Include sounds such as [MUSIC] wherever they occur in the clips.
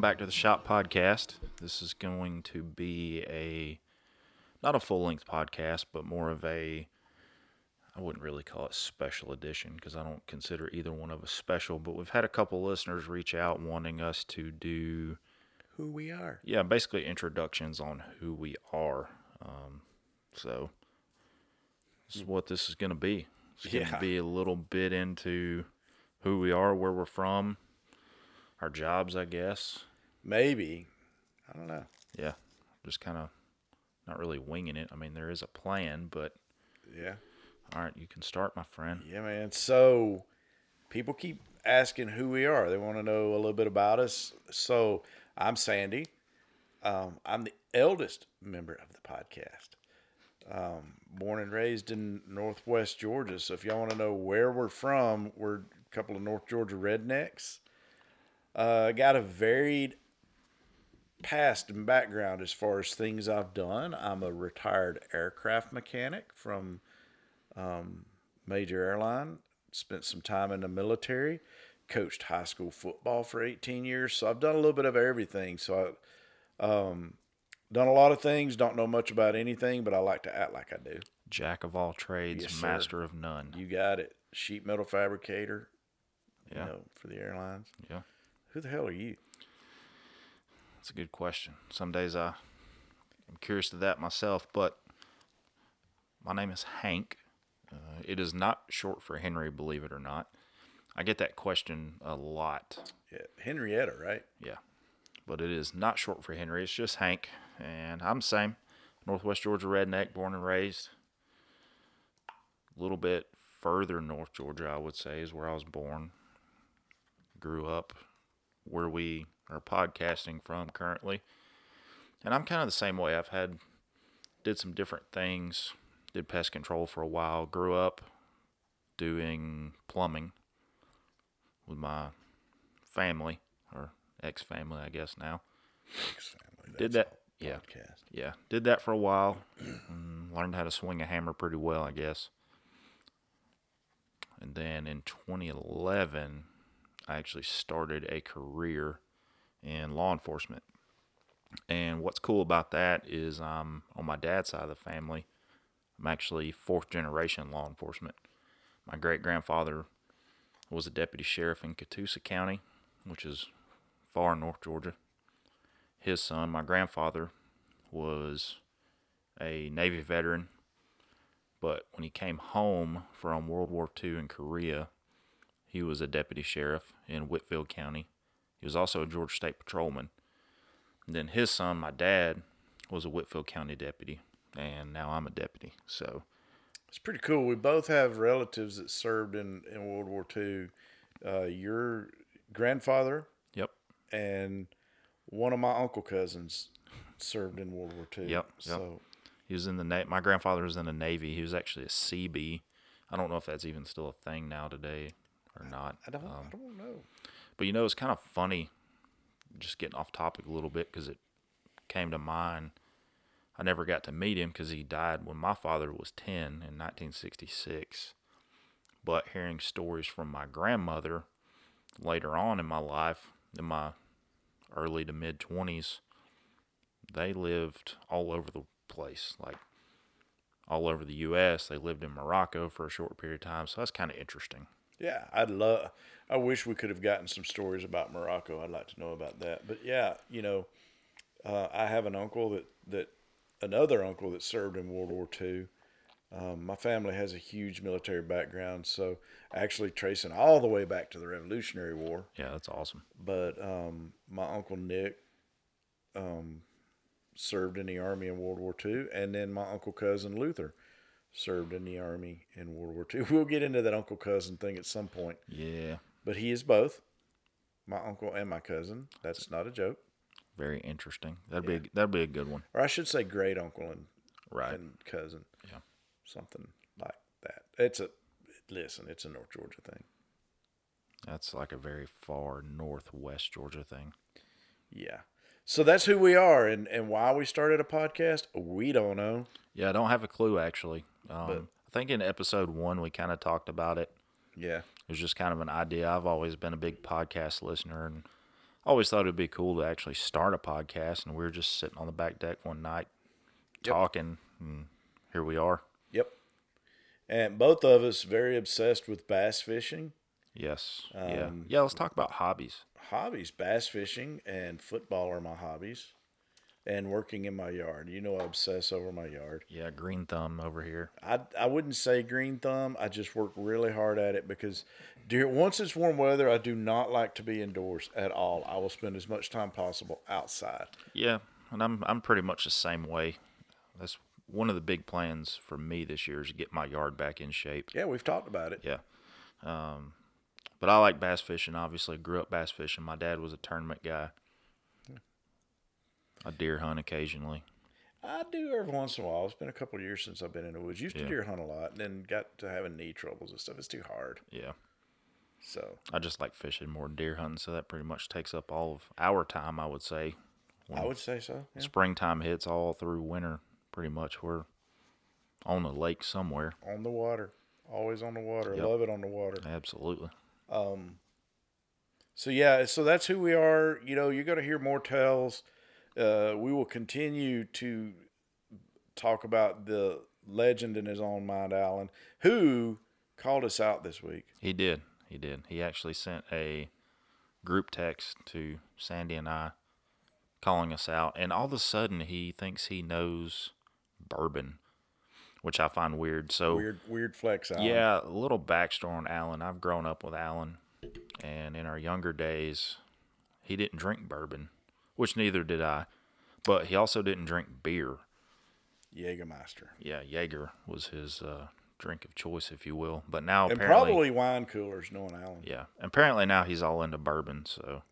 welcome back to the Shop Podcast. This is going to be a not a full length podcast, but more of a I wouldn't really call it special edition because I don't consider either one of us special. But we've had a couple listeners reach out wanting us to do Who we are. yeah, basically introductions on who we are. Um, so this is what this is going to be. It's going to Yeah. be a little bit into who we are, where we're from, our jobs, I guess. Maybe. I don't know. Yeah, just kind of not really winging it. I mean, there is a plan, but Yeah. all right, you can start, my friend. Yeah, man. So people keep asking who we are. They want to know a little bit about us. So I'm Sandy. Um, I'm the eldest member of the podcast. Um, born and raised in Northwest Georgia. So if y'all want to know where we're from, we're a couple of North Georgia rednecks. Uh, got a varied past and background as far as things I've done. I'm a retired aircraft mechanic from major airline. Spent some time in the military. Coached high school football for 18 years. So I've done a little bit of everything. So I um, done a lot of things. Don't know much about anything, but I like to act like I do. Jack of all trades, Yes, master of none. You got it. Sheet metal fabricator. Yeah. You know, for the airlines. Yeah, Who the hell are you? That's a good question. Some days I, I'm curious to that myself, but my name is Hank. Uh, it is not short for Henry, believe it or not. I get that question a lot. Yeah, Henrietta, right? Yeah. But it is not short for Henry. It's just Hank. And I'm the same. Northwest Georgia redneck, born and raised. A little bit further north Georgia, I would say, is where I was born. Grew up where we are podcasting from currently. And I'm kind of the same way. I've had, did some different things. Did pest control for a while. Grew up doing plumbing with my family or ex family, I guess now. Thanks, family. Did that? Yeah, Podcast. yeah. Did that for a while. learned how to swing a hammer pretty well, I guess. And then in 2011, I actually started a career in law enforcement. And what's cool about that is I'm on my dad's side of the family. I'm actually fourth generation law enforcement. My great grandfather was a deputy sheriff in Catoosa County, which is far north Georgia. His son, my grandfather, was a Navy veteran, but when he came home from World War II in Korea, he was a deputy sheriff in Whitfield County. He was also a Georgia State patrolman. And then his son, my dad, was a Whitfield County deputy, and now I'm a deputy. So, It's pretty cool. We both have relatives that served in, in World War II. Uh, your grandfather yep, and one of my uncle cousins served in World War II. Yep, yep. So he was in the na- my grandfather was in the Navy. He was actually a Seabee. I don't know if that's even still a thing now today or not. I don't, Um, I don't know. But you know, it's kind of funny, just getting off topic a little bit because it came to mind. I never got to meet him because he died when my father was 10 in 1966. But hearing stories from my grandmother later on in my life, in my early to mid 20s, they lived all over the place, like all over the U.S. They lived in Morocco for a short period of time. So that's kind of interesting. Yeah, I'd love. I wish we could have gotten some stories about Morocco. I'd like to know about that. But yeah, you know, uh, I have an uncle that that another uncle that served in World War II. Um, my family has a huge military background, so actually tracing all the way back to the Revolutionary War. Yeah, that's awesome. But um, my uncle Nick um, served in the army in World War II, and then my uncle cousin Luther served in the army in World War II. [LAUGHS] We'll get into that uncle cousin thing at some point, Yeah, but he is both my uncle and my cousin. That's not a joke, very interesting. That'd be a, that'd be a good one. or I should say great uncle and Right. and cousin. Yeah. something like that. It's a listen. It's a North Georgia thing. That's like a very far northwest Georgia thing. Yeah. So that's who we are, and and why we started a podcast. We don't know. Yeah, I don't have a clue actually. Um, I think in episode one we kind of talked about it. Yeah. It was just kind of an idea. I've always been a big podcast listener, and always thought it'd be cool to actually start a podcast, and we were just sitting on the back deck one night talking, and here we are. Yep. And both of us very obsessed with bass fishing. Yes. yeah. Um, Yeah. Let's talk about hobbies. Hobbies, bass fishing and football are my hobbies. And working in my yard. You know I obsess over my yard. Yeah. Green thumb over here. I, I wouldn't say green thumb. I just work really hard at it because dear, once it's warm weather, I do not like to be indoors at all. I will spend as much time possible outside. Yeah, and I'm I'm pretty much the same way. That's one of the big plans for me this year is to get my yard back in shape. Yeah, we've talked about it. Yeah. Um, but I like bass fishing. Obviously, grew up bass fishing. My dad was a tournament guy. I deer hunt occasionally. I do every once in a while. It's been a couple of years since I've been in the woods. Used to Yeah. deer hunt a lot, and then got to having knee troubles and stuff. It's too hard. Yeah, So I just like fishing more than deer hunting. So that pretty much takes up all of our time. I would say. I would say so. Yeah. Springtime hits all through winter. Pretty much we're on the lake somewhere. On the water, always on the water. Yep. Love it on the water. Absolutely. So yeah, so that's who we are. You know, you're going to hear more tales. Uh, we will continue to talk about the legend in his own mind, Alan, who called us out this week. He did. He did. He actually sent a group text to Sandy and I calling us out. And all of a sudden, he thinks he knows bourbon, which I find weird. So, Weird, weird flex, Alan. yeah, a little backstory on Alan. I've grown up with Alan. And in our younger days, he didn't drink bourbon, which neither did I. But he also didn't drink beer. Jägermeister, Yeah, Jaeger was his uh, drink of choice, if you will. But now and probably wine coolers, knowing Alan. yeah, apparently now he's all into bourbon. So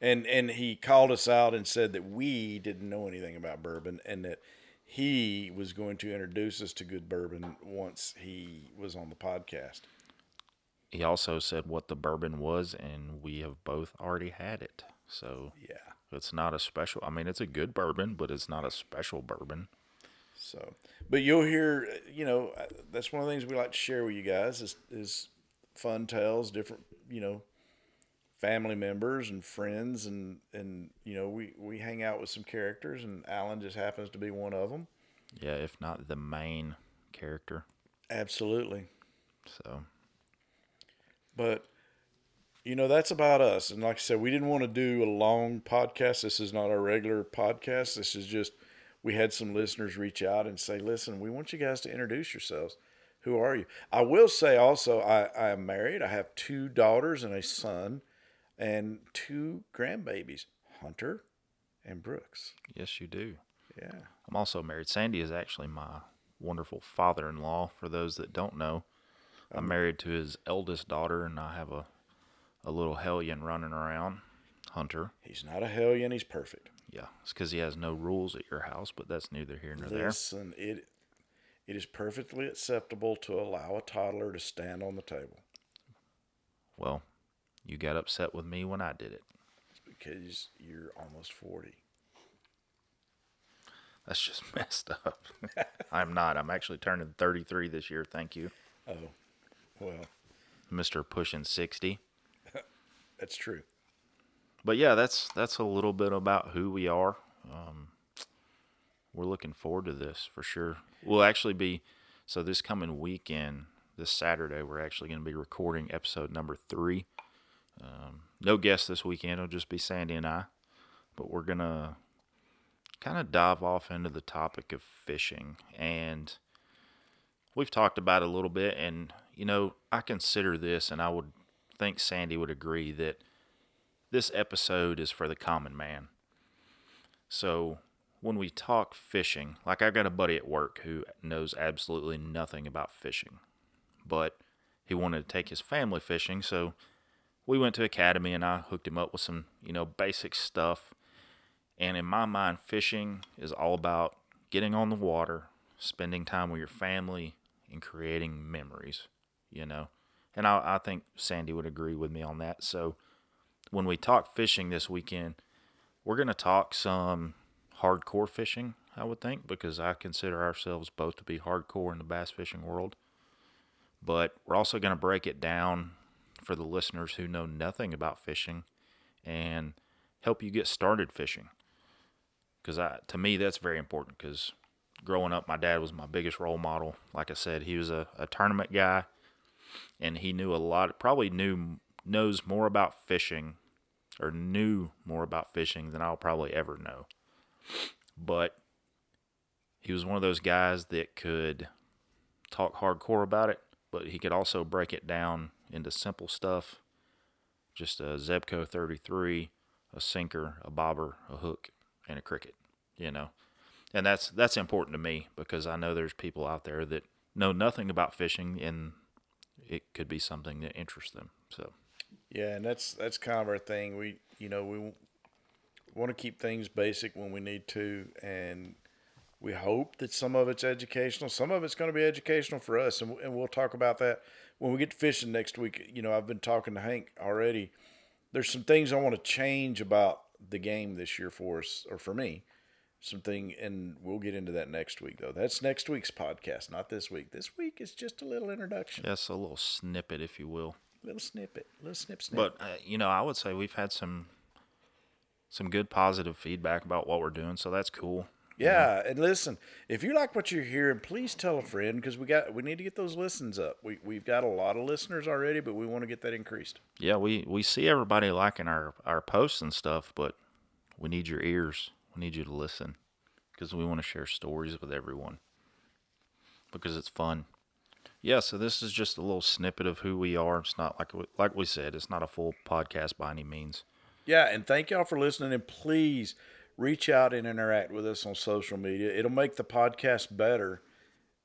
And and he called us out and said that we didn't know anything about bourbon, and that he was going to introduce us to good bourbon once he was on the podcast. he also said what the bourbon was, and we have both already had it. So Yeah. it's not a special. I mean, it's a good bourbon, but it's not a special bourbon. So, but you'll hear, you know, that's one of the things we like to share with you guys is, is fun tales, different, you know, family members and friends, and and you know, we we hang out with some characters, and Alan just happens to be one of them. Yeah, if not the main character. Absolutely, So but you know, that's about us. And like I said, we didn't want to do a long podcast. This is not our regular podcast. This is just we had some listeners reach out and say, "Listen, we want you guys to introduce yourselves. Who are you?" I will say also, I, I am married. I have two daughters and a son, and two grandbabies, Hunter and Brooks. yes, you do. Yeah, I'm also married. Sandy is actually my wonderful father-in-law. For those that don't know, I'm oh. married to his eldest daughter, and I have a a little hellion running around, Hunter. he's not a hellion. He's perfect. Yeah, it's because he has no rules at your house, but that's neither here nor there. Listen, it it is perfectly acceptable to allow a toddler to stand on the table Well, you got upset with me when I did it. because you're almost forty. That's just [LAUGHS] messed up. I'm not. I'm actually turning 33 this year. Thank you, Oh, well, Mister pushing 60. [LAUGHS] that's true. But yeah, that's that's a little bit about who we are. Um, we're looking forward to this for sure. We'll actually be so this coming weekend, this Saturday, we're actually going to be recording episode number three. Um, no guests this weekend; it'll just be Sandy and I. But we're gonna kind of dive off into the topic of fishing, and we've talked about it a little bit. And you know, I consider this, and I would think Sandy would agree that this episode is for the common man. So when we talk fishing, like I've got a buddy at work who knows absolutely nothing about fishing, but he wanted to take his family fishing, so we went to academy and I hooked him up with some, you know, basic stuff. And in my mind, fishing is all about getting on the water, spending time with your family, and creating memories, you know. And I, I think Sandy would agree with me on that. So when we talk fishing this weekend, we're going to talk some hardcore fishing, I would think, because I consider ourselves both to be hardcore in the bass fishing world. But we're also going to break it down for the listeners who know nothing about fishing and help you get started fishing. Because I, to me, that's very important. Because growing up, my dad was my biggest role model. Like I said, he was a, a tournament guy, and he knew a lot. Probably knew knows more about fishing, or knew more about fishing than I'll probably ever know. But he was one of those guys that could talk hardcore about it, but he could also break it down into simple stuff. Just a Zebco 33, a sinker, a bobber, a hook, and a cricket, you know. And that's that's important to me because I know there's people out there that know nothing about fishing and it could be something that interests them. So Yeah, and that's that's kind of our thing. We you know we want to keep things basic when we need to, and we hope that some of it's educational. Some of it's going to be educational for us, and, and we'll talk about that when we get to fishing next week. You know, I've been talking to Hank already. There's some things I want to change about the game this year for us, or for me. Something, and we'll get into that next week, though. That's next week's podcast, not this week. This week is just a little introduction, yes, a little snippet, if you will. little snippet, little snip, snip. But uh, you know, I would say we've had some some good positive feedback about what we're doing, so that's cool. Yeah, and listen, if you like what you're hearing, please tell a friend because we got we need to get those listens up. We we've got a lot of listeners already, but we want to get that increased. Yeah, we we see everybody liking our our posts and stuff, but we need your ears. We need you to listen because we want to share stories with everyone because it's fun. Yeah, so this is just a little snippet of who we are. It's not like like we said, it's not a full podcast by any means. Yeah, and thank y'all for listening. And please reach out and interact with us on social media. It'll make the podcast better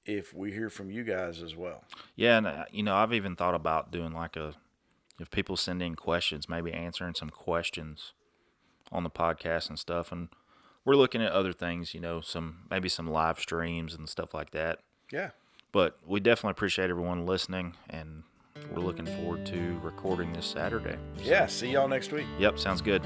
if we hear from you guys as well. Yeah, and uh, you know, I've even thought about doing like a if people send in questions, maybe answering some questions on the podcast and stuff. And we're looking at other things, you know, some maybe some live streams and stuff like that. Yeah. But we definitely appreciate everyone listening, and we're looking forward to recording this Saturday. Yeah. See y'all next week. Yep, sounds good.